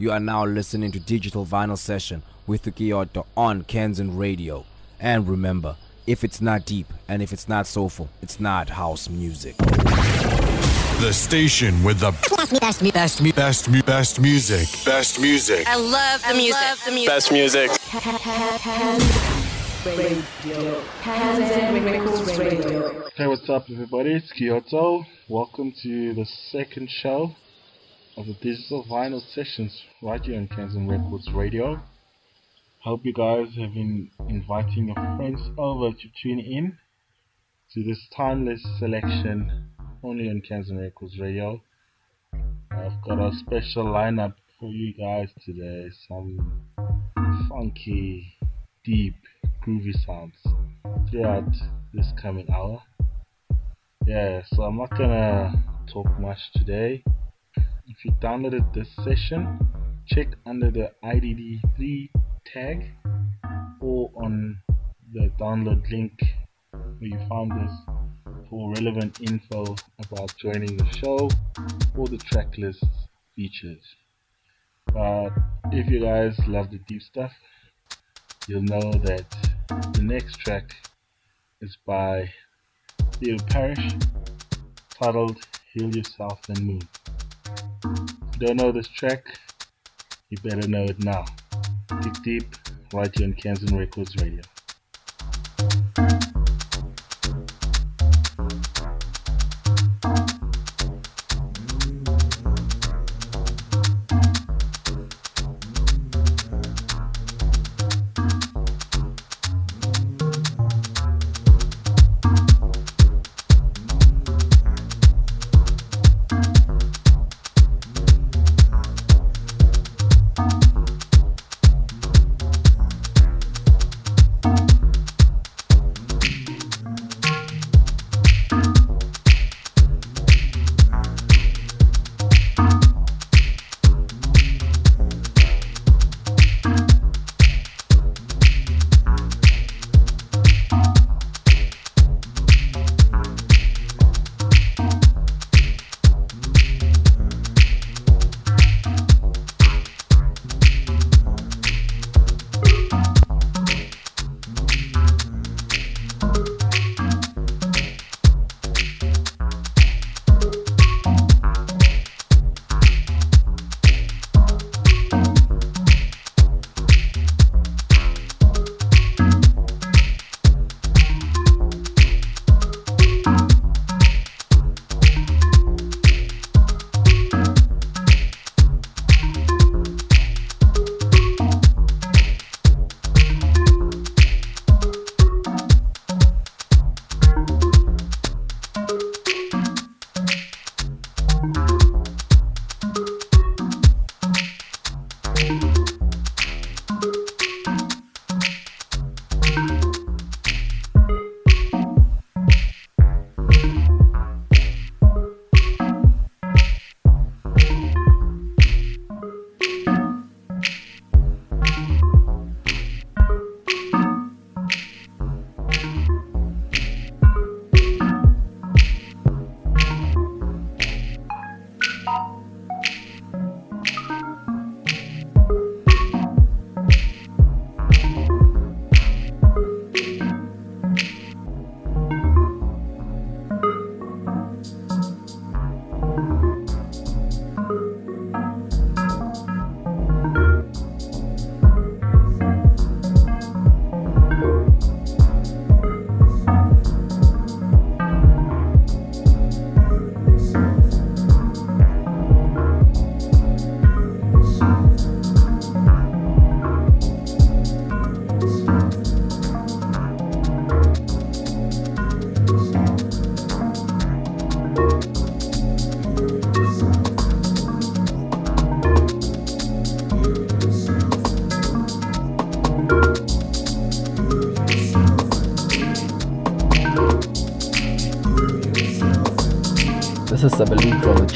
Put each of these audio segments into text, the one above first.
You are now listening to Digital Vinyl Session with the Kiyo To on Kanzen Radio. And remember, if it's not deep and if it's not soulful, it's not house music. The station with the best, best, best, best, best, best music. Best music. I love the music. Love the music. Best music. Hey, what's up, everybody? It's Kiyo To. Welcome to the second show of the Digital Vinyl Sessions right here on Kanzen Records Radio. Hope you guys have been inviting your friends over to tune in to this timeless selection only on Kanzen Records Radio. I've got a special lineup for you guys today. Some funky, deep, groovy sounds throughout this coming hour. Yeah, so I'm not gonna talk much today if you downloaded this session, check under the ID3 tag or on the download link where you found this for relevant info about joining the show or the track list features. But if you guys love the deep stuff, you'll know that the next track is by Theo Parrish titled Heal Yourself and Move. Don't know this track, you better know it now. Dig deep, right here on Kanzen Records Radio.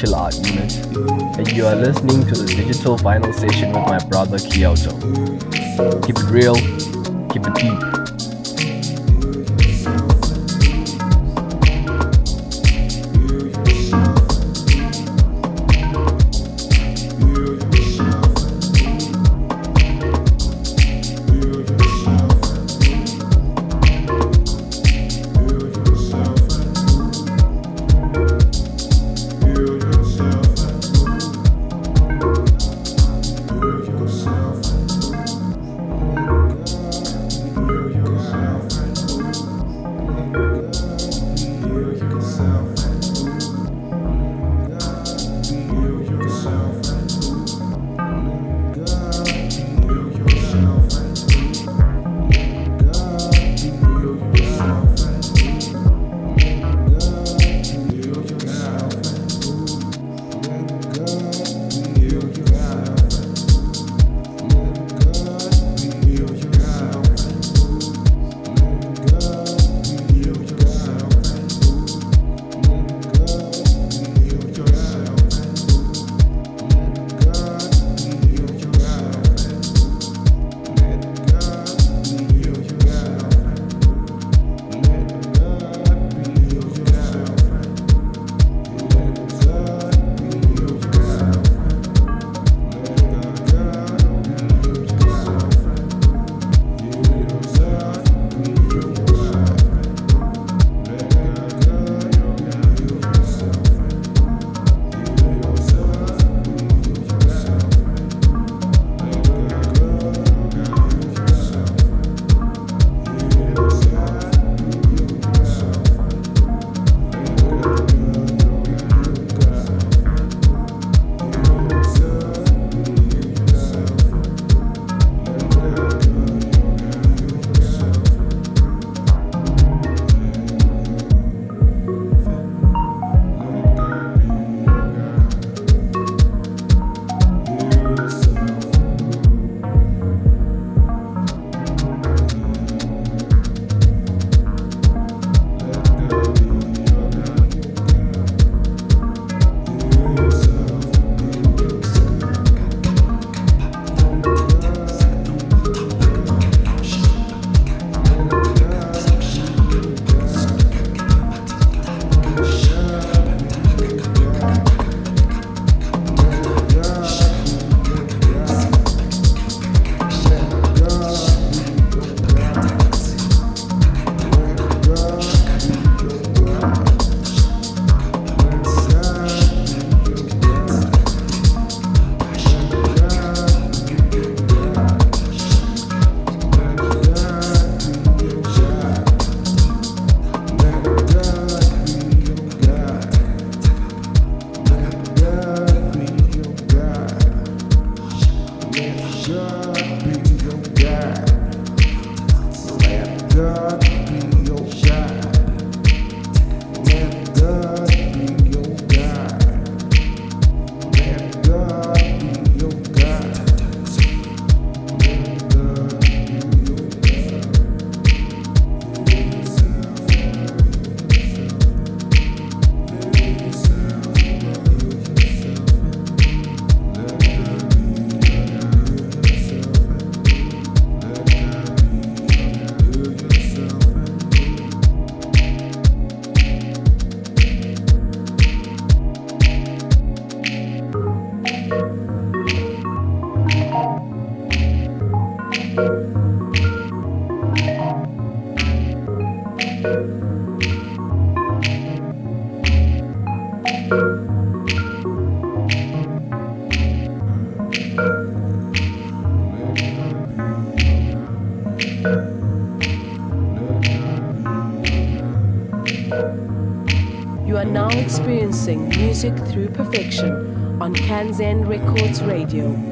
Chill Out Unit, and you are listening to the digital vinyl session with my brother Kiyo To. Keep it real, Kanzen Records Radio.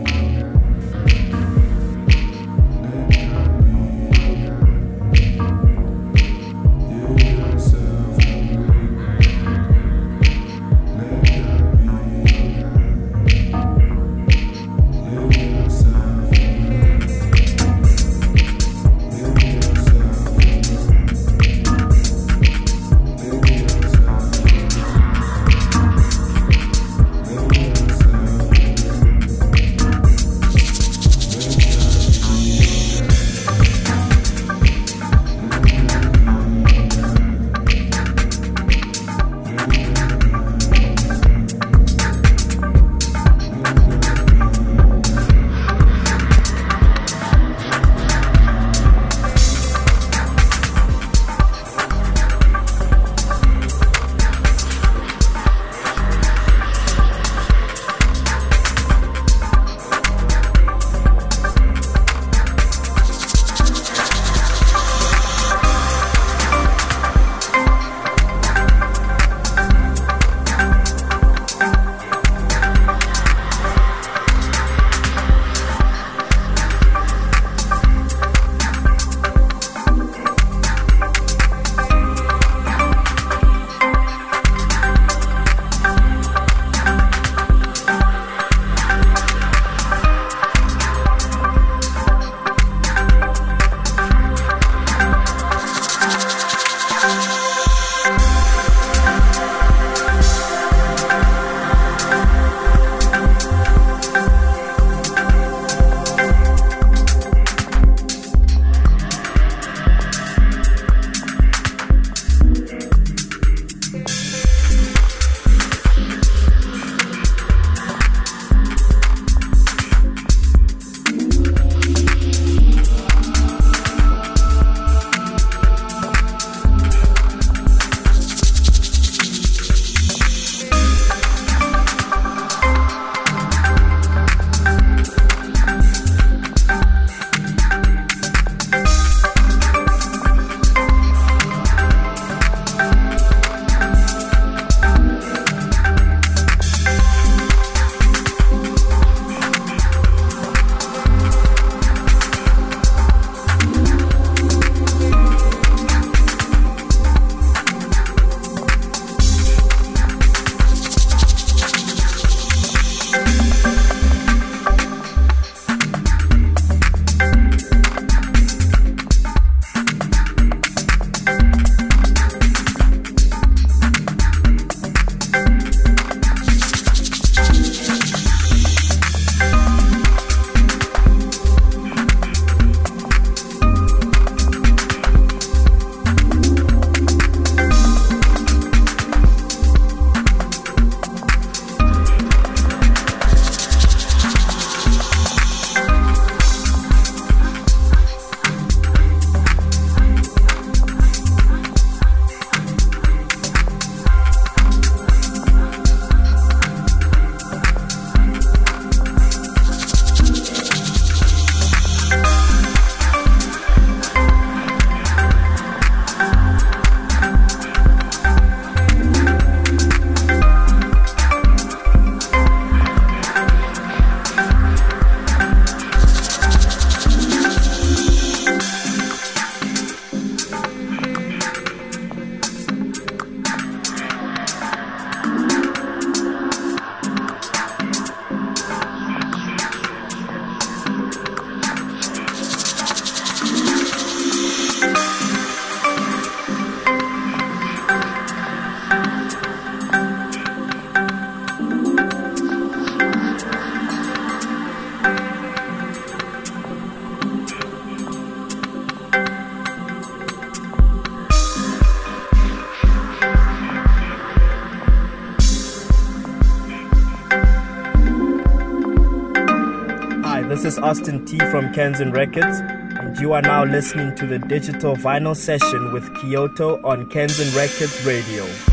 Austin T from Kanzen Records, and you are now listening to the digital vinyl session with Kiyo To on Kanzen Records Radio.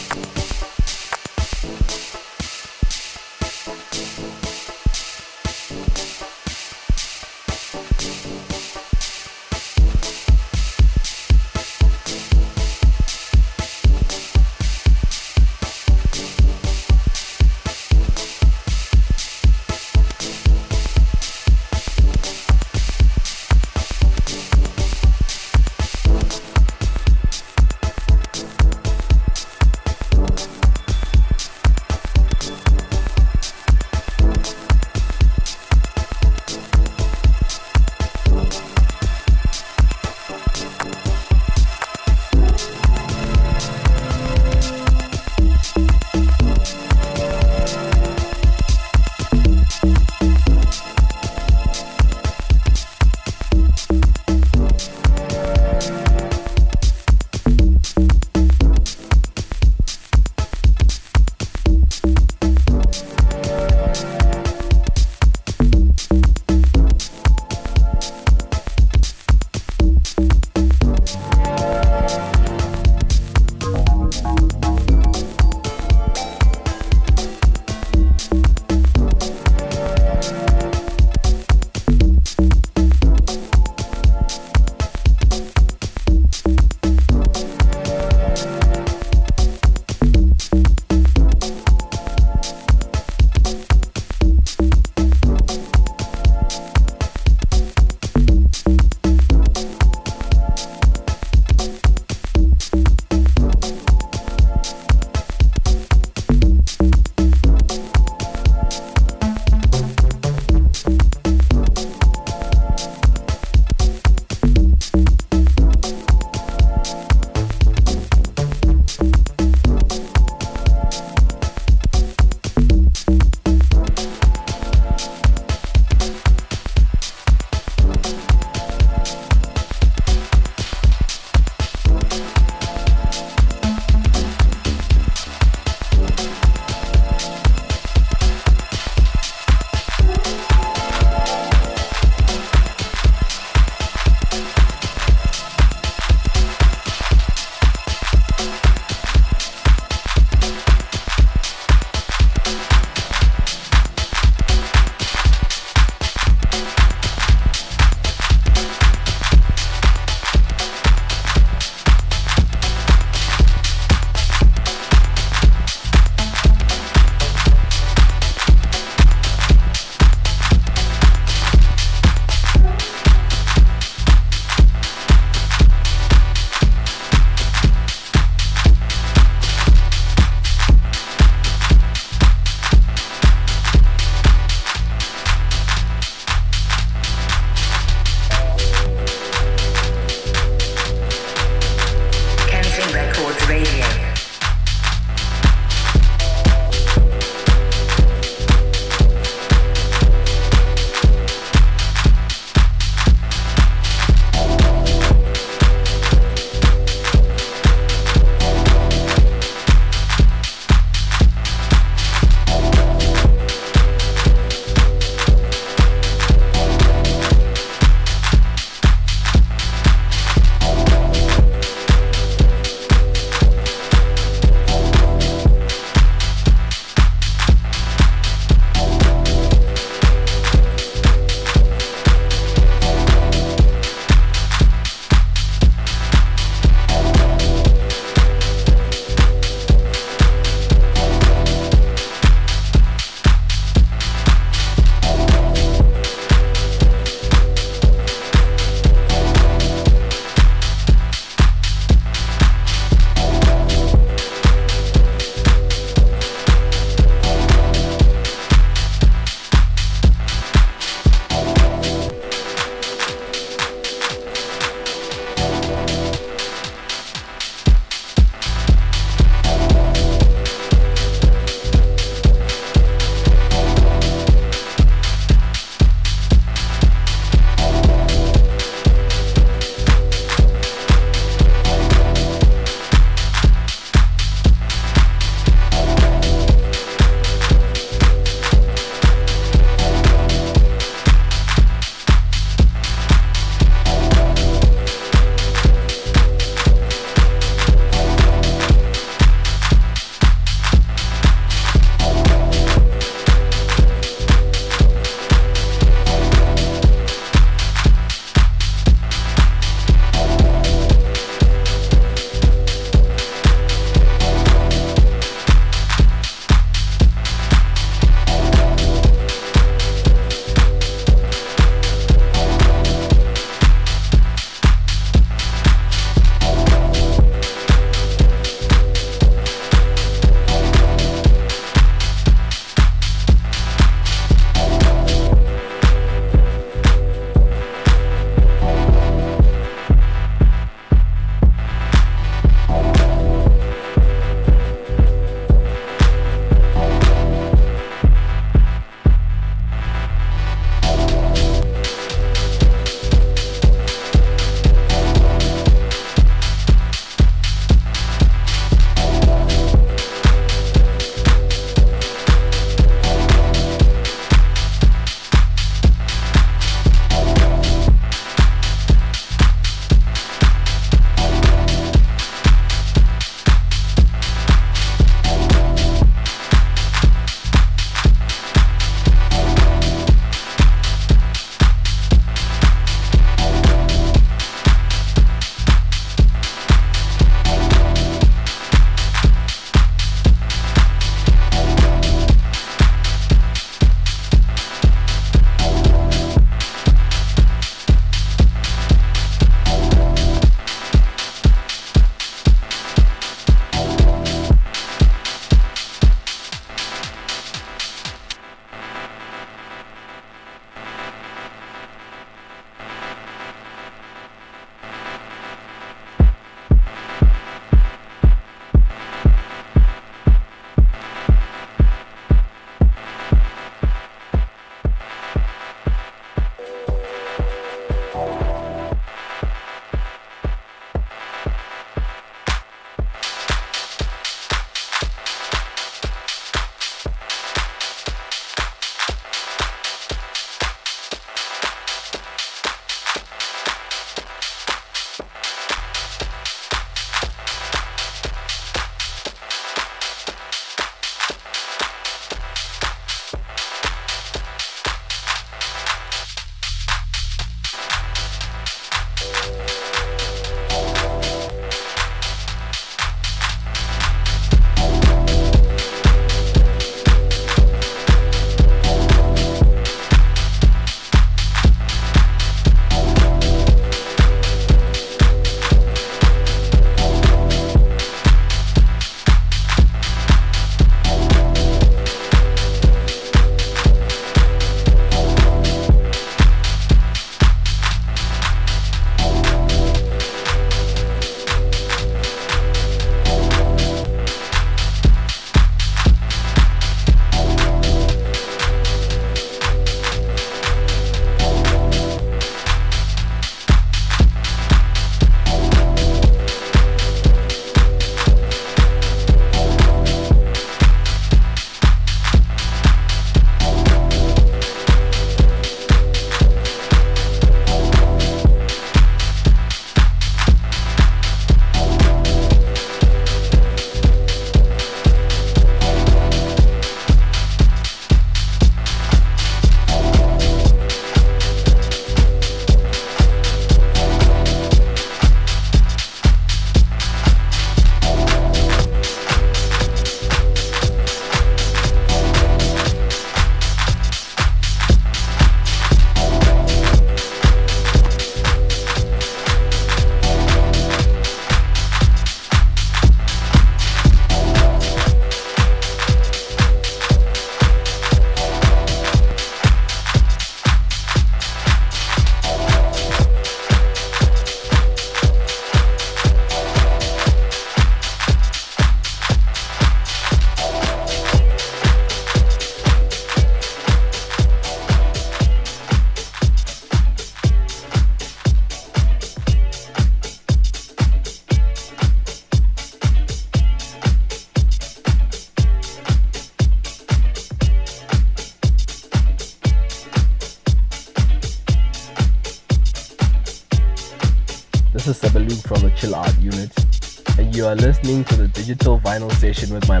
Session with my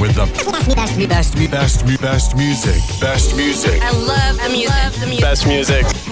with the best, best, best, best best music. Best music. I love the music. Love the music. Best music.